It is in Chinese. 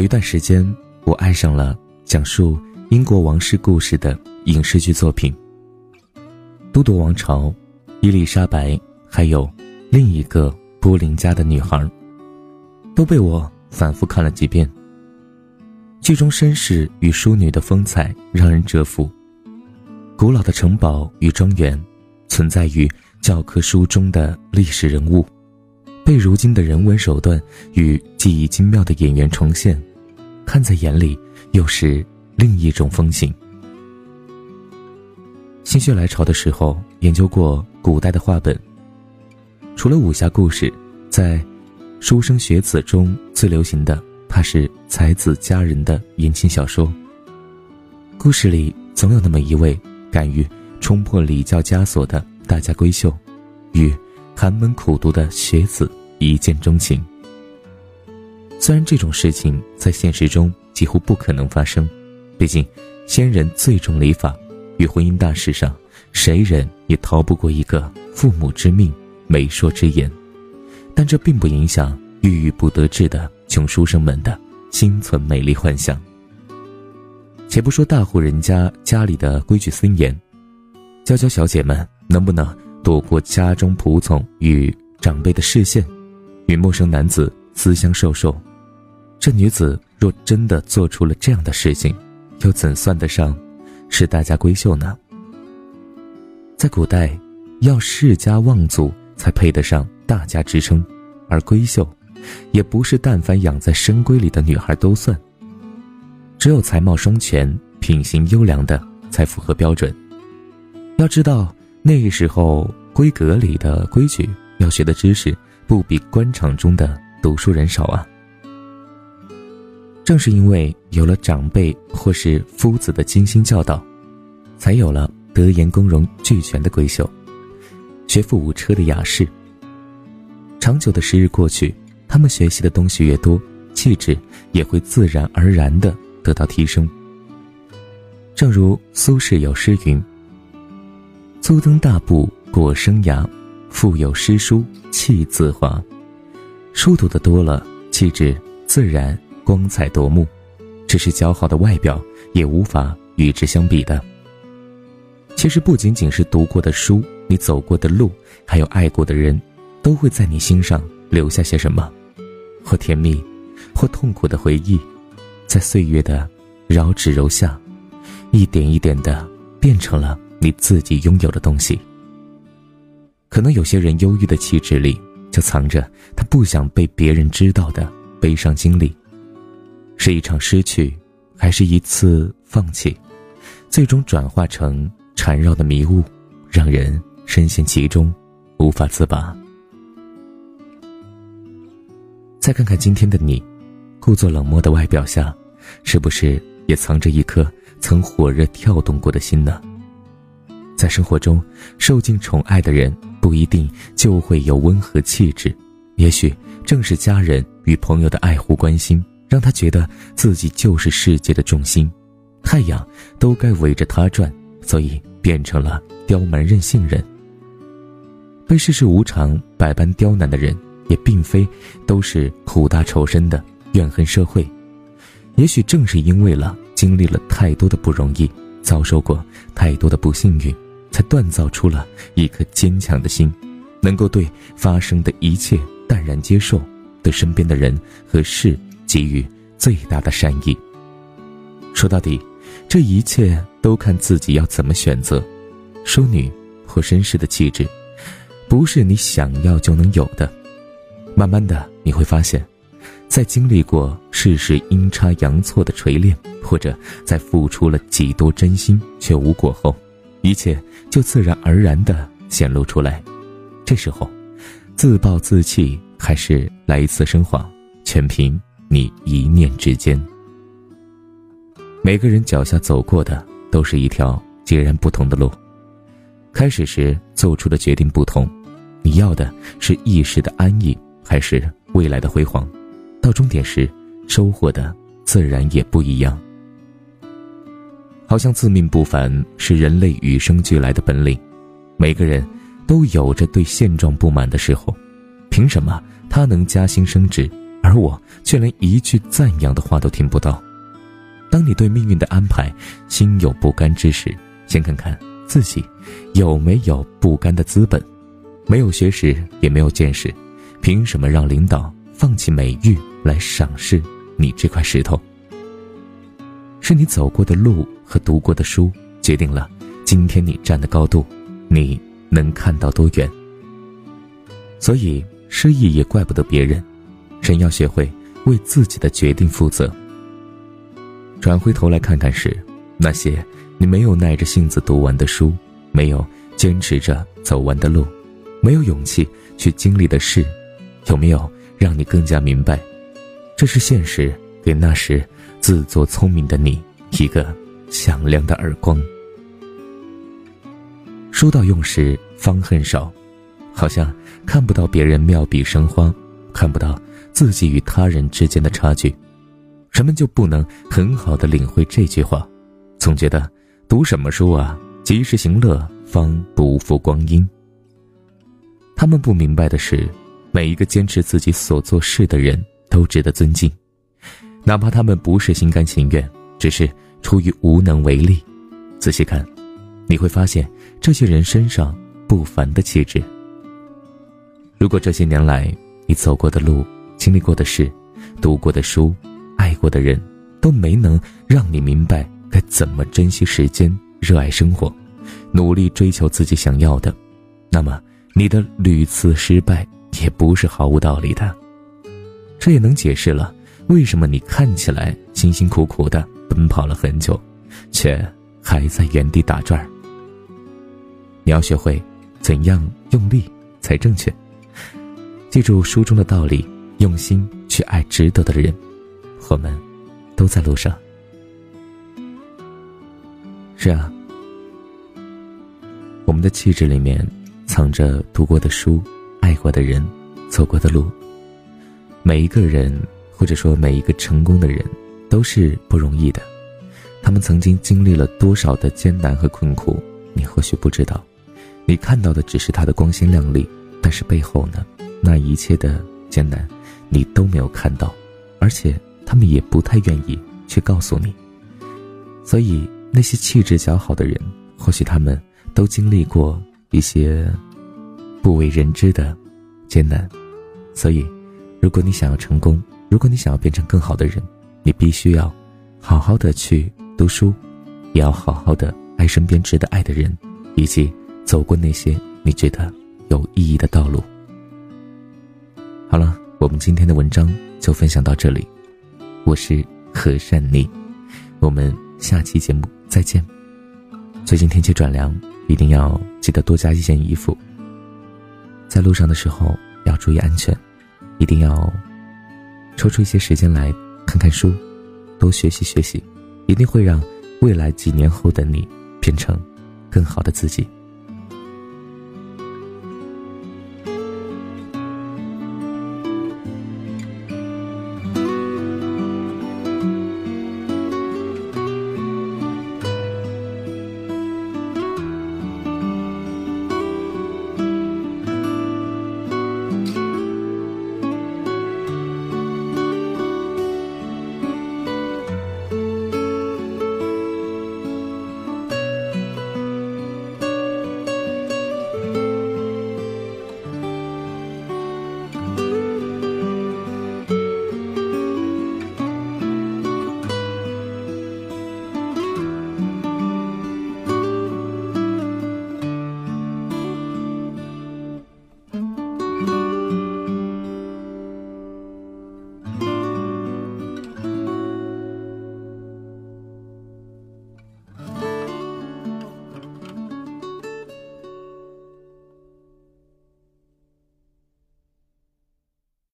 有一段时间，我爱上了讲述英国王室故事的影视剧作品，《都铎王朝》、《伊丽莎白》，还有另一个波林家的女孩，都被我反复看了几遍。剧中绅士与淑女的风采让人折服，古老的城堡与庄园，存在于教科书中的历史人物。被如今的人文手段与技艺精妙的演员重现，看在眼里又是另一种风情。心血来潮的时候，研究过古代的话本。除了武侠故事，在书生学子中最流行的，怕是才子佳人的言情小说。故事里总有那么一位敢于冲破礼教枷锁的大家闺秀，与寒门苦读的学子。一见钟情。虽然这种事情在现实中几乎不可能发生，毕竟先人最重礼法，与婚姻大事上，谁人也逃不过一个父母之命、媒妁之言。但这并不影响郁郁不得志的穷书生们的心存美丽幻想。且不说大户人家家里的规矩森严，娇娇小姐们能不能躲过家中仆从与长辈的视线？与陌生男子私相授受，这女子若真的做出了这样的事情，又怎算得上是大家闺秀呢？在古代，要世家望族才配得上大家之称，而闺秀，也不是但凡养在深闺里的女孩都算。只有才貌双全、品行优良的才符合标准。要知道，那个时候闺阁里的规矩，要学的知识。不比官场中的读书人少啊！正是因为有了长辈或是夫子的精心教导，才有了德言工容俱全的闺秀，学富五车的雅士。长久的时日过去，他们学习的东西越多，气质也会自然而然的得到提升。正如苏轼有诗云：“粗登大步过生涯。”腹有诗书气自华，书读的多了，气质自然光彩夺目。只是姣好的外表也无法与之相比的。其实不仅仅是读过的书，你走过的路，还有爱过的人，都会在你心上留下些什么，或甜蜜，或痛苦的回忆，在岁月的绕指柔下，一点一点的变成了你自己拥有的东西。可能有些人忧郁的气质里，就藏着他不想被别人知道的悲伤经历。是一场失去，还是一次放弃，最终转化成缠绕的迷雾，让人深陷其中，无法自拔。再看看今天的你，故作冷漠的外表下，是不是也藏着一颗曾火热跳动过的心呢？在生活中，受尽宠爱的人。不一定就会有温和气质，也许正是家人与朋友的爱护关心，让他觉得自己就是世界的重心，太阳都该围着他转，所以变成了刁蛮任性人。被世事无常百般刁难的人，也并非都是苦大仇深的怨恨社会，也许正是因为了经历了太多的不容易，遭受过太多的不幸运。才锻造出了一颗坚强的心，能够对发生的一切淡然接受，对身边的人和事给予最大的善意。说到底，这一切都看自己要怎么选择。淑女或绅士的气质，不是你想要就能有的。慢慢的，你会发现，在经历过世事阴差阳错的锤炼，或者在付出了几多真心却无果后。一切就自然而然的显露出来，这时候，自暴自弃还是来一次升华，全凭你一念之间。每个人脚下走过的都是一条截然不同的路，开始时做出的决定不同，你要的是一时的安逸，还是未来的辉煌？到终点时，收获的自然也不一样。好像自命不凡是人类与生俱来的本领，每个人都有着对现状不满的时候，凭什么他能加薪升职，而我却连一句赞扬的话都听不到。当你对命运的安排心有不甘之时，先看看自己有没有不甘的资本。没有学识，也没有见识，凭什么让领导放弃美誉来赏识你这块石头？是你走过的路和读过的书，决定了今天你站的高度，你能看到多远。所以失意也怪不得别人，人要学会为自己的决定负责。转回头来看看时，那些你没有耐着性子读完的书，没有坚持着走完的路，没有勇气去经历的事，有没有让你更加明白，这是现实给那时自作聪明的你一个响亮的耳光。书到用时方恨少。好像看不到别人妙笔生花，看不到自己与他人之间的差距，人们就不能很好的领会这句话，总觉得读什么书啊，及时行乐方不负光阴。他们不明白的是，每一个坚持自己所做事的人都值得尊敬，哪怕他们不是心甘情愿，只是出于无能为力。仔细看，你会发现这些人身上不凡的气质。如果这些年来你走过的路、经历过的事、读过的书、爱过的人，都没能让你明白该怎么珍惜时间、热爱生活、努力追求自己想要的，那么你的屡次失败也不是毫无道理的。这也能解释了为什么你看起来辛辛苦苦的奔跑了很久，却还在原地打转。你要学会怎样用力才正确。记住书中的道理，用心去爱值得的人。我们都在路上。是啊，我们的气质里面藏着读过的书、爱过的人、走过的路。每一个人，或者说每一个成功的人，都是不容易的。他们曾经经历了多少的艰难和困苦，你或许不知道。你看到的只是他的光鲜亮丽，但是背后呢？那一切的艰难，你都没有看到，而且他们也不太愿意去告诉你。所以那些气质较好的人，或许他们都经历过一些不为人知的艰难。所以，如果你想要成功，如果你想要变成更好的人，你必须要好好的去读书，也要好好的爱身边值得爱的人，以及走过那些你觉得有意义的道路。我们今天的文章就分享到这里。我是何善妮，我们下期节目再见。最近天气转凉，一定要记得多加一件衣服。在路上的时候要注意安全，一定要抽出一些时间来看看书，多学习学习，一定会让未来几年后的你变成更好的自己。